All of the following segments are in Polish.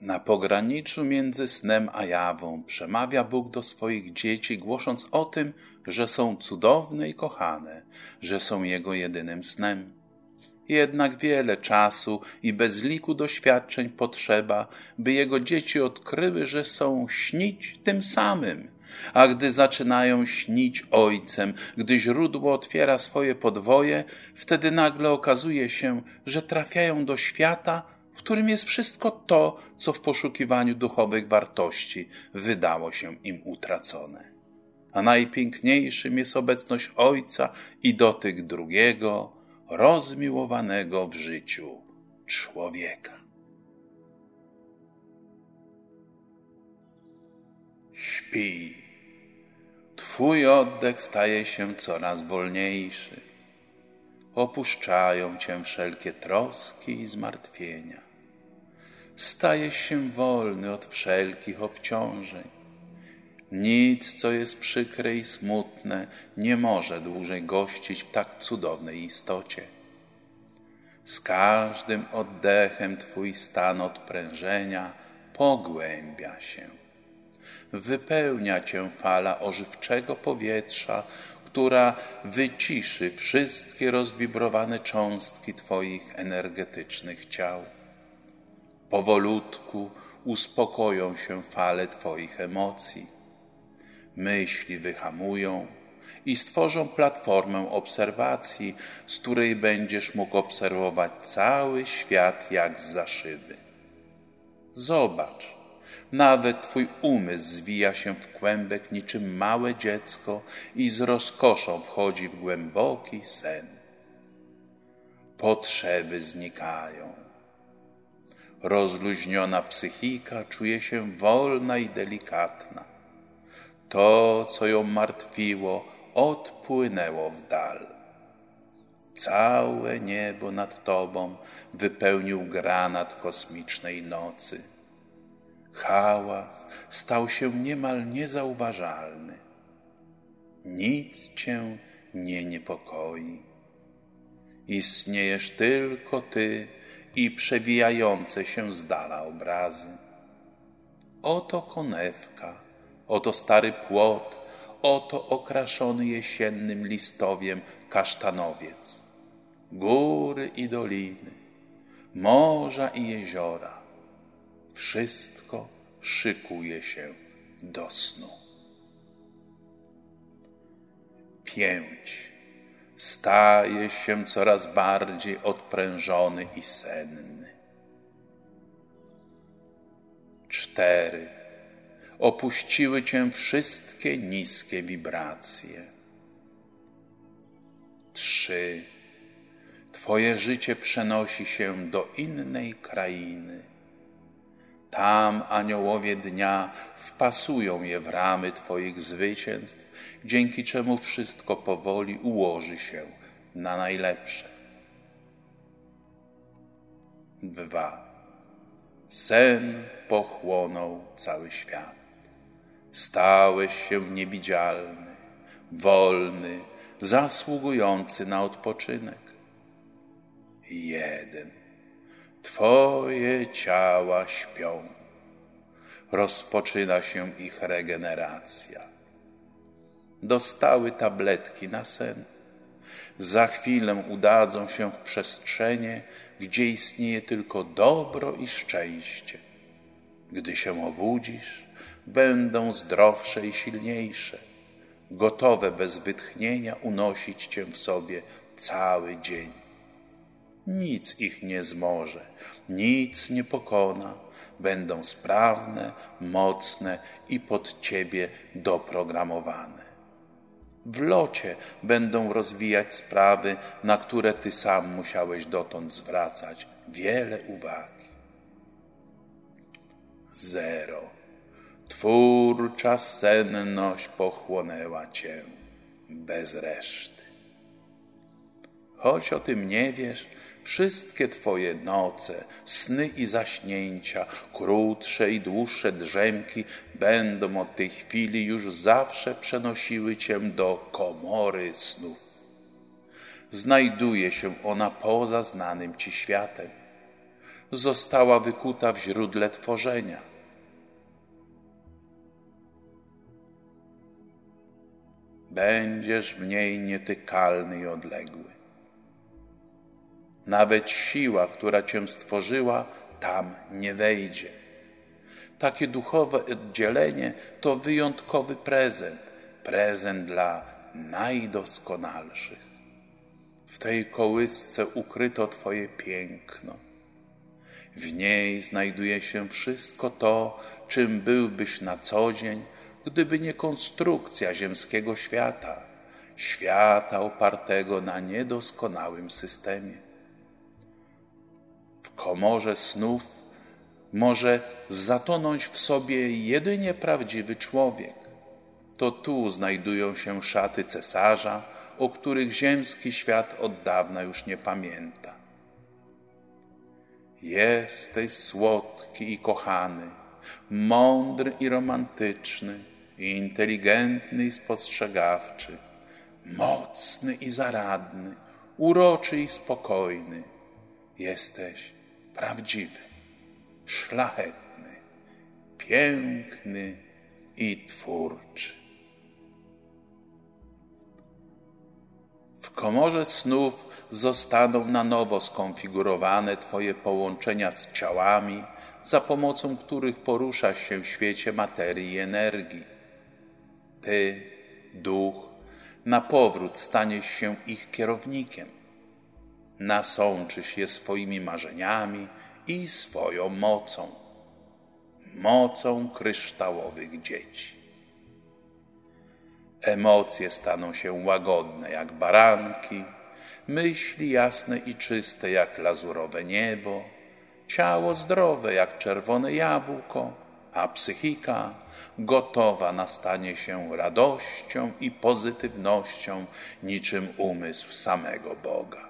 Na pograniczu między snem a jawą przemawia Bóg do swoich dzieci, głosząc o tym, że są cudowne i kochane, że są Jego jedynym snem. Jednak wiele czasu i bez liku doświadczeń potrzeba, by Jego dzieci odkryły, że są śnić tym samym. A gdy zaczynają śnić Ojcem, gdy źródło otwiera swoje podwoje, wtedy nagle okazuje się, że trafiają do świata, w którym jest wszystko to, co w poszukiwaniu duchowych wartości wydało się im utracone. A najpiękniejszym jest obecność Ojca i dotyk drugiego, rozmiłowanego w życiu człowieka. Śpi. Twój oddech staje się coraz wolniejszy. Opuszczają cię wszelkie troski i zmartwienia. Stajesz się wolny od wszelkich obciążeń. Nic, co jest przykre i smutne, nie może dłużej gościć w tak cudownej istocie. Z każdym oddechem Twój stan odprężenia pogłębia się. Wypełnia Cię fala ożywczego powietrza, która wyciszy wszystkie rozwibrowane cząstki Twoich energetycznych ciał. Powolutku uspokoją się fale Twoich emocji. Myśli wyhamują i stworzą platformę obserwacji, z której będziesz mógł obserwować cały świat jak z za szyby. Zobacz, nawet Twój umysł zwija się w kłębek niczym małe dziecko i z rozkoszą wchodzi w głęboki sen. Potrzeby znikają. Rozluźniona psychika czuje się wolna i delikatna. To, co ją martwiło, odpłynęło w dal. Całe niebo nad tobą wypełnił granat kosmicznej nocy. Hałas stał się niemal niezauważalny. Nic cię nie niepokoi. Istniejesz tylko ty i przewijające się z dala obrazy. Oto konewka, oto stary płot, oto okraszony jesiennym listowiem kasztanowiec. Góry i doliny, morza i jeziora wszystko szykuje się do snu. Pięć. Staje się coraz bardziej odprężony i senny. Cztery. Opuściły cię wszystkie niskie wibracje. Trzy. Twoje życie przenosi się do innej krainy tam aniołowie dnia wpasują je w ramy Twoich zwycięstw, dzięki czemu wszystko powoli ułoży się na najlepsze. Dwa. Sen pochłonął cały świat. Stałeś się niewidzialny, wolny, zasługujący na odpoczynek. Jeden Twoje ciała śpią. Rozpoczyna się ich regeneracja. Dostały tabletki na sen. Za chwilę udadzą się w przestrzenie, gdzie istnieje tylko dobro i szczęście. Gdy się obudzisz, będą zdrowsze i silniejsze, gotowe bez wytchnienia unosić cię w sobie cały dzień. Nic ich nie zmoże, nic nie pokona. Będą sprawne, mocne i pod Ciebie doprogramowane. W locie będą rozwijać sprawy, na które Ty sam musiałeś dotąd zwracać wiele uwagi. Zero. Twórcza senność pochłonęła Cię bez reszty. Choć o tym nie wiesz, Wszystkie Twoje noce, sny i zaśnięcia, krótsze i dłuższe drzemki będą od tej chwili już zawsze przenosiły Cię do komory snów. Znajduje się ona poza znanym Ci światem. została wykuta w źródle tworzenia. Będziesz w niej nietykalny i odległy. Nawet siła, która cię stworzyła, tam nie wejdzie. Takie duchowe oddzielenie to wyjątkowy prezent, prezent dla najdoskonalszych. W tej kołysce ukryto Twoje piękno. W niej znajduje się wszystko to, czym byłbyś na co dzień, gdyby nie konstrukcja ziemskiego świata, świata opartego na niedoskonałym systemie. W komorze snów może zatonąć w sobie jedynie prawdziwy człowiek. To tu znajdują się szaty cesarza, o których ziemski świat od dawna już nie pamięta. Jesteś słodki i kochany, mądry i romantyczny, inteligentny i spostrzegawczy, mocny i zaradny, uroczy i spokojny. Jesteś prawdziwy, szlachetny, piękny i twórczy. W komorze snów zostaną na nowo skonfigurowane Twoje połączenia z ciałami, za pomocą których poruszasz się w świecie materii i energii. Ty, duch, na powrót staniesz się ich kierownikiem. Nasączysz je swoimi marzeniami i swoją mocą, mocą kryształowych dzieci. Emocje staną się łagodne jak baranki, myśli jasne i czyste jak lazurowe niebo, ciało zdrowe jak czerwone jabłko, a psychika gotowa na stanie się radością i pozytywnością, niczym umysł samego Boga.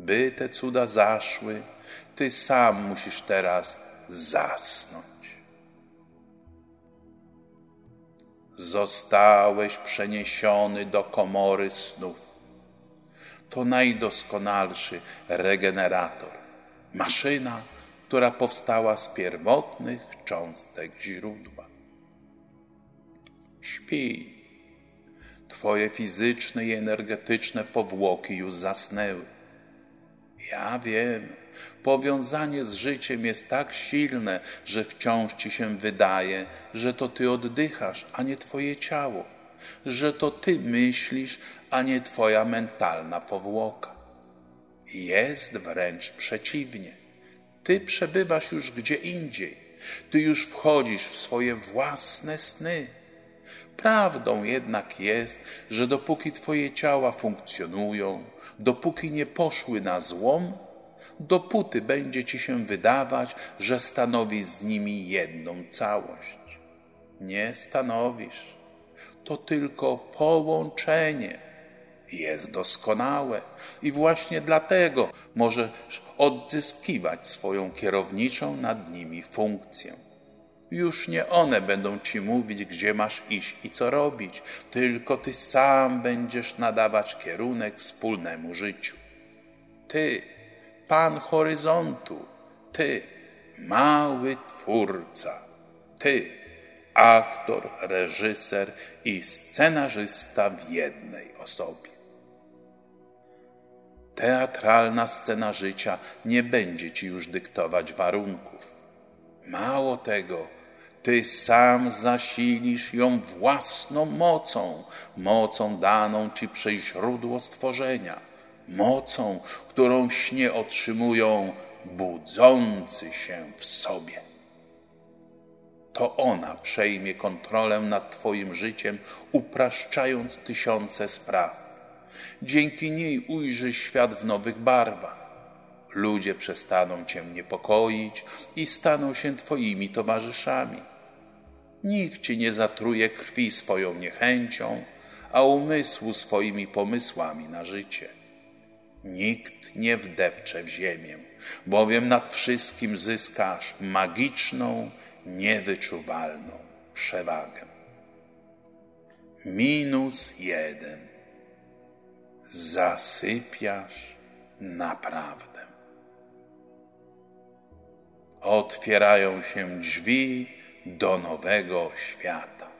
By te cuda zaszły, ty sam musisz teraz zasnąć. Zostałeś przeniesiony do komory snów. To najdoskonalszy regenerator, maszyna, która powstała z pierwotnych cząstek źródła. Śpij. Twoje fizyczne i energetyczne powłoki już zasnęły. Ja wiem, powiązanie z życiem jest tak silne, że wciąż ci się wydaje, że to ty oddychasz, a nie twoje ciało, że to ty myślisz, a nie twoja mentalna powłoka. Jest wręcz przeciwnie. Ty przebywasz już gdzie indziej. Ty już wchodzisz w swoje własne sny. Prawdą jednak jest, że dopóki Twoje ciała funkcjonują, dopóki nie poszły na złom, dopóty będzie Ci się wydawać, że stanowi z nimi jedną całość. Nie stanowisz. To tylko połączenie. Jest doskonałe i właśnie dlatego możesz odzyskiwać swoją kierowniczą nad nimi funkcję. Już nie one będą ci mówić, gdzie masz iść i co robić, tylko ty sam będziesz nadawać kierunek wspólnemu życiu. Ty, Pan horyzontu, ty, mały twórca, ty, aktor, reżyser i scenarzysta w jednej osobie. Teatralna scena życia nie będzie ci już dyktować warunków. Mało tego, ty sam zasilisz ją własną mocą, mocą daną ci przez źródło stworzenia, mocą, którą w śnie otrzymują budzący się w sobie. To ona przejmie kontrolę nad Twoim życiem, upraszczając tysiące spraw. Dzięki niej ujrzysz świat w nowych barwach. Ludzie przestaną Cię niepokoić i staną się Twoimi towarzyszami. Nikt ci nie zatruje krwi swoją niechęcią, a umysłu swoimi pomysłami na życie. Nikt nie wdepcze w ziemię, bowiem nad wszystkim zyskasz magiczną, niewyczuwalną przewagę. Minus jeden. Zasypiasz naprawdę. otwierają się drzwi do nowego świata.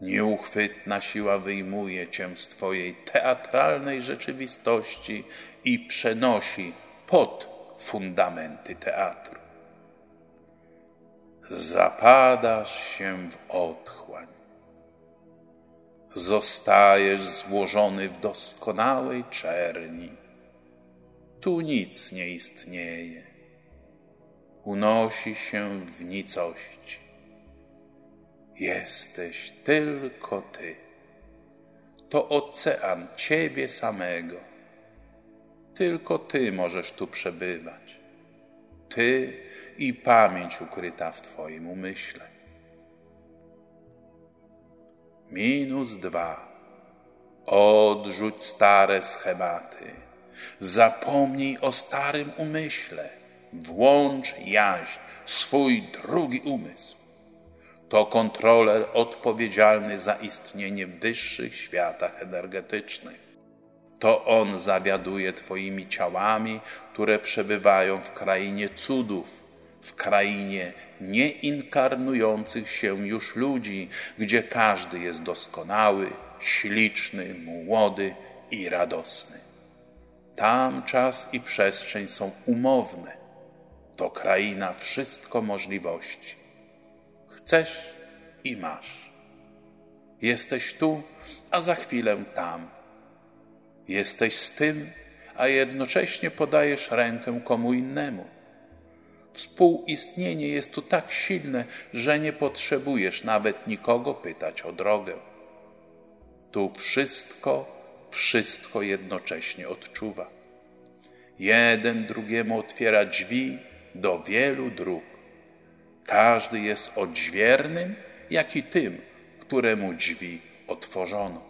Nieuchwytna siła wyjmuje cię z twojej teatralnej rzeczywistości i przenosi pod fundamenty teatru. Zapadasz się w otchłań. Zostajesz złożony w doskonałej czerni. Tu nic nie istnieje. Unosi się w nicości. Jesteś tylko Ty. To ocean Ciebie samego. Tylko Ty możesz tu przebywać. Ty i pamięć ukryta w Twoim umyśle. Minus dwa. Odrzuć stare schematy. Zapomnij o starym umyśle. Włącz jaźń, swój drugi umysł. To kontroler odpowiedzialny za istnienie w wyższych światach energetycznych. To On zawiaduje Twoimi ciałami, które przebywają w krainie cudów, w krainie nieinkarnujących się już ludzi, gdzie każdy jest doskonały, śliczny, młody i radosny. Tam czas i przestrzeń są umowne. To kraina wszystko możliwości. Chcesz i masz. Jesteś tu, a za chwilę tam. Jesteś z tym, a jednocześnie podajesz rękę komu innemu. Współistnienie jest tu tak silne, że nie potrzebujesz nawet nikogo pytać o drogę. Tu wszystko, wszystko jednocześnie odczuwa. Jeden drugiemu otwiera drzwi do wielu dróg. Każdy jest odźwiernym, jak i tym, któremu drzwi otworzono.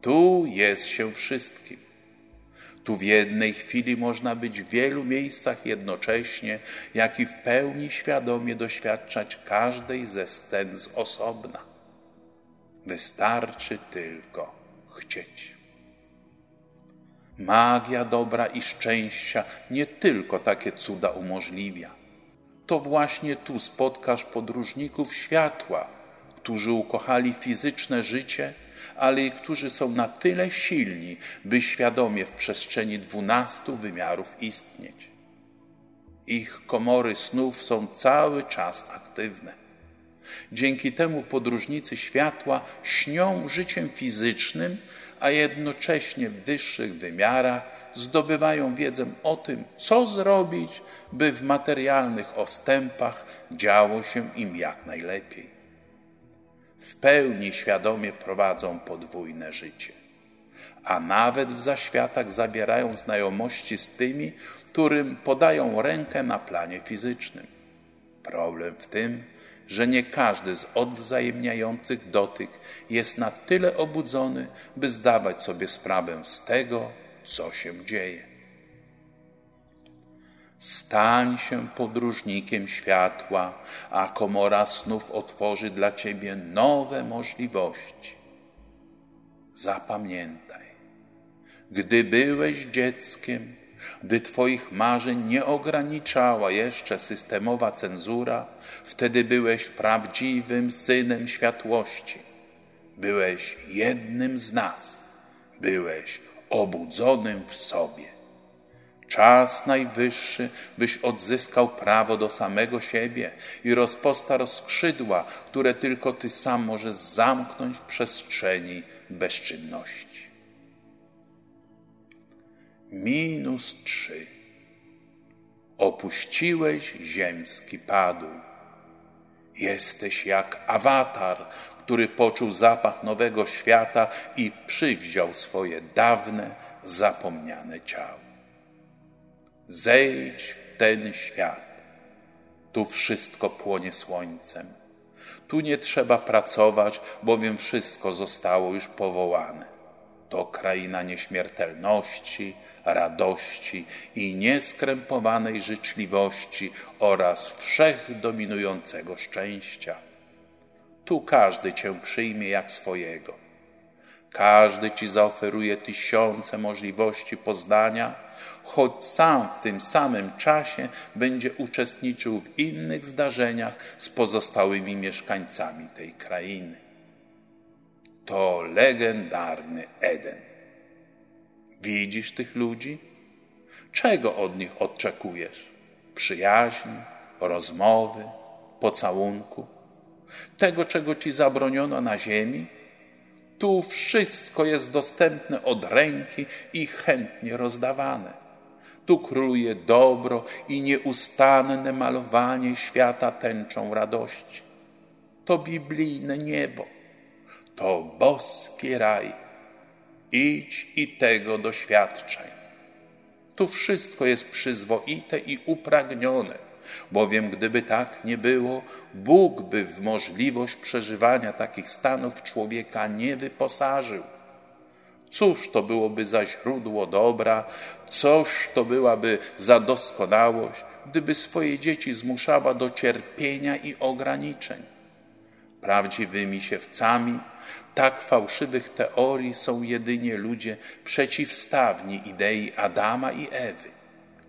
Tu jest się wszystkim. Tu w jednej chwili można być w wielu miejscach jednocześnie, jak i w pełni świadomie doświadczać każdej ze scen z osobna. Wystarczy tylko chcieć. Magia dobra i szczęścia nie tylko takie cuda umożliwia. To właśnie tu spotkasz podróżników światła, którzy ukochali fizyczne życie – ale i którzy są na tyle silni, by świadomie w przestrzeni dwunastu wymiarów istnieć. Ich komory snów są cały czas aktywne. Dzięki temu podróżnicy światła śnią życiem fizycznym, a jednocześnie w wyższych wymiarach zdobywają wiedzę o tym, co zrobić, by w materialnych ostępach działo się im jak najlepiej w pełni świadomie prowadzą podwójne życie, a nawet w zaświatach zabierają znajomości z tymi, którym podają rękę na planie fizycznym. Problem w tym, że nie każdy z odwzajemniających dotyk jest na tyle obudzony, by zdawać sobie sprawę z tego, co się dzieje. Stań się podróżnikiem światła, a komora snów otworzy dla ciebie nowe możliwości. Zapamiętaj, gdy byłeś dzieckiem, gdy Twoich marzeń nie ograniczała jeszcze systemowa cenzura, wtedy byłeś prawdziwym synem światłości. Byłeś jednym z nas, byłeś obudzonym w sobie. Czas najwyższy, byś odzyskał prawo do samego siebie i rozpostarł skrzydła, które tylko Ty sam możesz zamknąć w przestrzeni bezczynności. Minus trzy. Opuściłeś ziemski padł. Jesteś jak awatar, który poczuł zapach nowego świata i przywdział swoje dawne, zapomniane ciało. Zejdź w ten świat. Tu wszystko płonie słońcem. Tu nie trzeba pracować, bowiem wszystko zostało już powołane. To kraina nieśmiertelności, radości i nieskrępowanej życzliwości oraz wszechdominującego szczęścia. Tu każdy cię przyjmie jak swojego. Każdy ci zaoferuje tysiące możliwości poznania, choć sam w tym samym czasie będzie uczestniczył w innych zdarzeniach z pozostałymi mieszkańcami tej krainy. To legendarny Eden. Widzisz tych ludzi? Czego od nich oczekujesz? Przyjaźni, rozmowy, pocałunku? Tego, czego ci zabroniono na ziemi? Tu wszystko jest dostępne od ręki i chętnie rozdawane. Tu króluje dobro i nieustanne malowanie świata tęczą radości. To biblijne niebo, to boski raj. Idź i tego doświadczaj. Tu wszystko jest przyzwoite i upragnione bowiem gdyby tak nie było, Bóg by w możliwość przeżywania takich stanów człowieka nie wyposażył. Cóż to byłoby za źródło dobra, coż to byłaby za doskonałość, gdyby swoje dzieci zmuszała do cierpienia i ograniczeń. Prawdziwymi siewcami tak fałszywych teorii są jedynie ludzie przeciwstawni idei Adama i Ewy.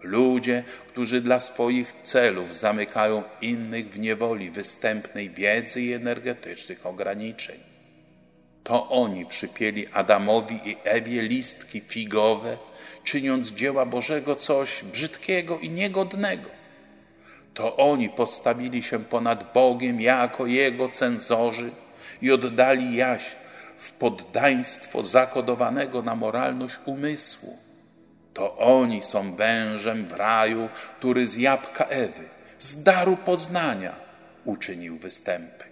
Ludzie, którzy dla swoich celów zamykają innych w niewoli występnej wiedzy i energetycznych ograniczeń. To oni przypieli Adamowi i Ewie listki figowe, czyniąc dzieła Bożego coś brzydkiego i niegodnego. To oni postawili się ponad Bogiem jako Jego cenzorzy i oddali jaźń w poddaństwo zakodowanego na moralność umysłu to oni są wężem w raju, który z jabłka Ewy, z daru poznania uczynił występy.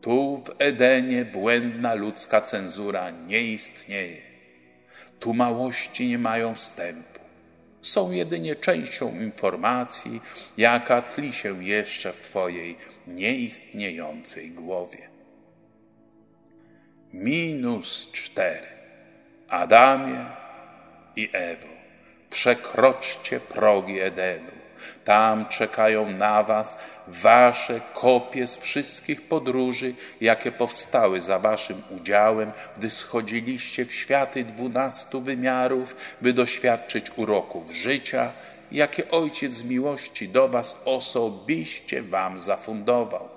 Tu w Edenie błędna ludzka cenzura nie istnieje. Tu małości nie mają wstępu. Są jedynie częścią informacji, jaka tli się jeszcze w Twojej nieistniejącej głowie. Minus cztery. Adamie, i Ewo, przekroczcie progi Edenu. Tam czekają na was wasze kopie z wszystkich podróży, jakie powstały za waszym udziałem, gdy schodziliście w światy dwunastu wymiarów, by doświadczyć uroków życia, jakie Ojciec z miłości do was osobiście wam zafundował.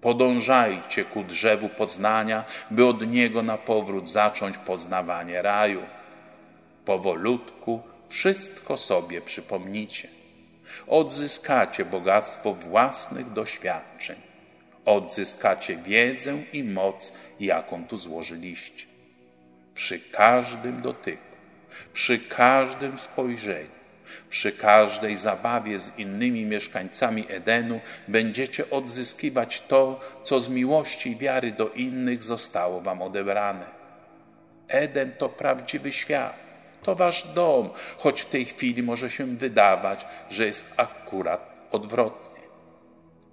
Podążajcie ku drzewu poznania, by od niego na powrót zacząć poznawanie raju powolutku wszystko sobie przypomnicie. Odzyskacie bogactwo własnych doświadczeń. Odzyskacie wiedzę i moc, jaką tu złożyliście. Przy każdym dotyku, przy każdym spojrzeniu, przy każdej zabawie z innymi mieszkańcami Edenu będziecie odzyskiwać to, co z miłości i wiary do innych zostało wam odebrane. Eden to prawdziwy świat to wasz dom, choć w tej chwili może się wydawać, że jest akurat odwrotnie.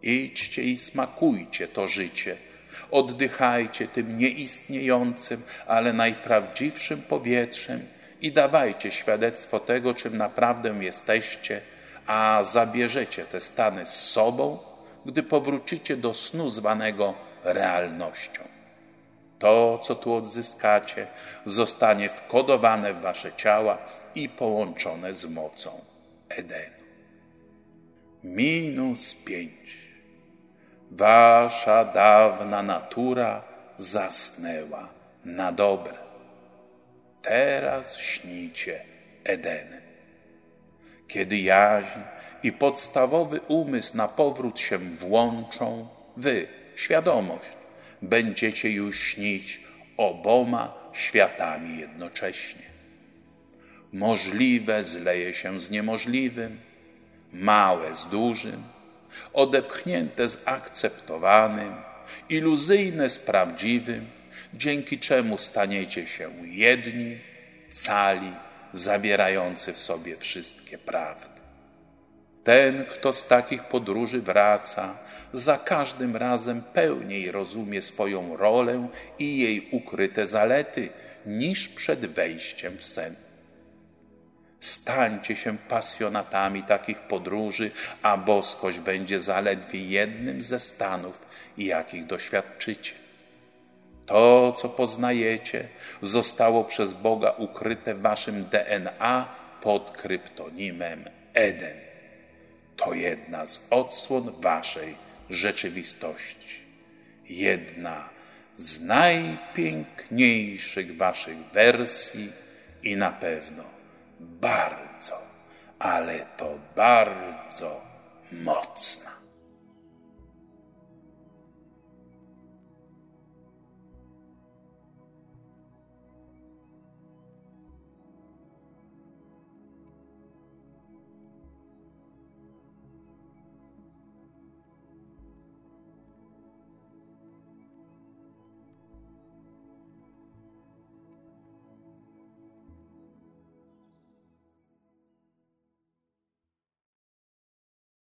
Idźcie i smakujcie to życie. Oddychajcie tym nieistniejącym, ale najprawdziwszym powietrzem i dawajcie świadectwo tego, czym naprawdę jesteście, a zabierzecie te stany z sobą, gdy powrócicie do snu zwanego realnością. To, co tu odzyskacie, zostanie wkodowane w wasze ciała i połączone z mocą Edenu. Minus pięć. Wasza dawna natura zasnęła na dobre. Teraz śnicie Edenem. Kiedy jaźń i podstawowy umysł na powrót się włączą, wy, świadomość, będziecie już śnić oboma światami jednocześnie. Możliwe zleje się z niemożliwym, małe z dużym, odepchnięte z akceptowanym, iluzyjne z prawdziwym, dzięki czemu staniecie się jedni, cali, zawierający w sobie wszystkie prawdy. Ten, kto z takich podróży wraca, za każdym razem pełniej rozumie swoją rolę i jej ukryte zalety niż przed wejściem w sen. Stańcie się pasjonatami takich podróży, a boskość będzie zaledwie jednym ze stanów, jakich doświadczycie. To, co poznajecie, zostało przez Boga ukryte w waszym DNA pod kryptonimem Eden. To jedna z odsłon waszej rzeczywistości. Jedna z najpiękniejszych waszych wersji i na pewno bardzo, ale to bardzo mocna.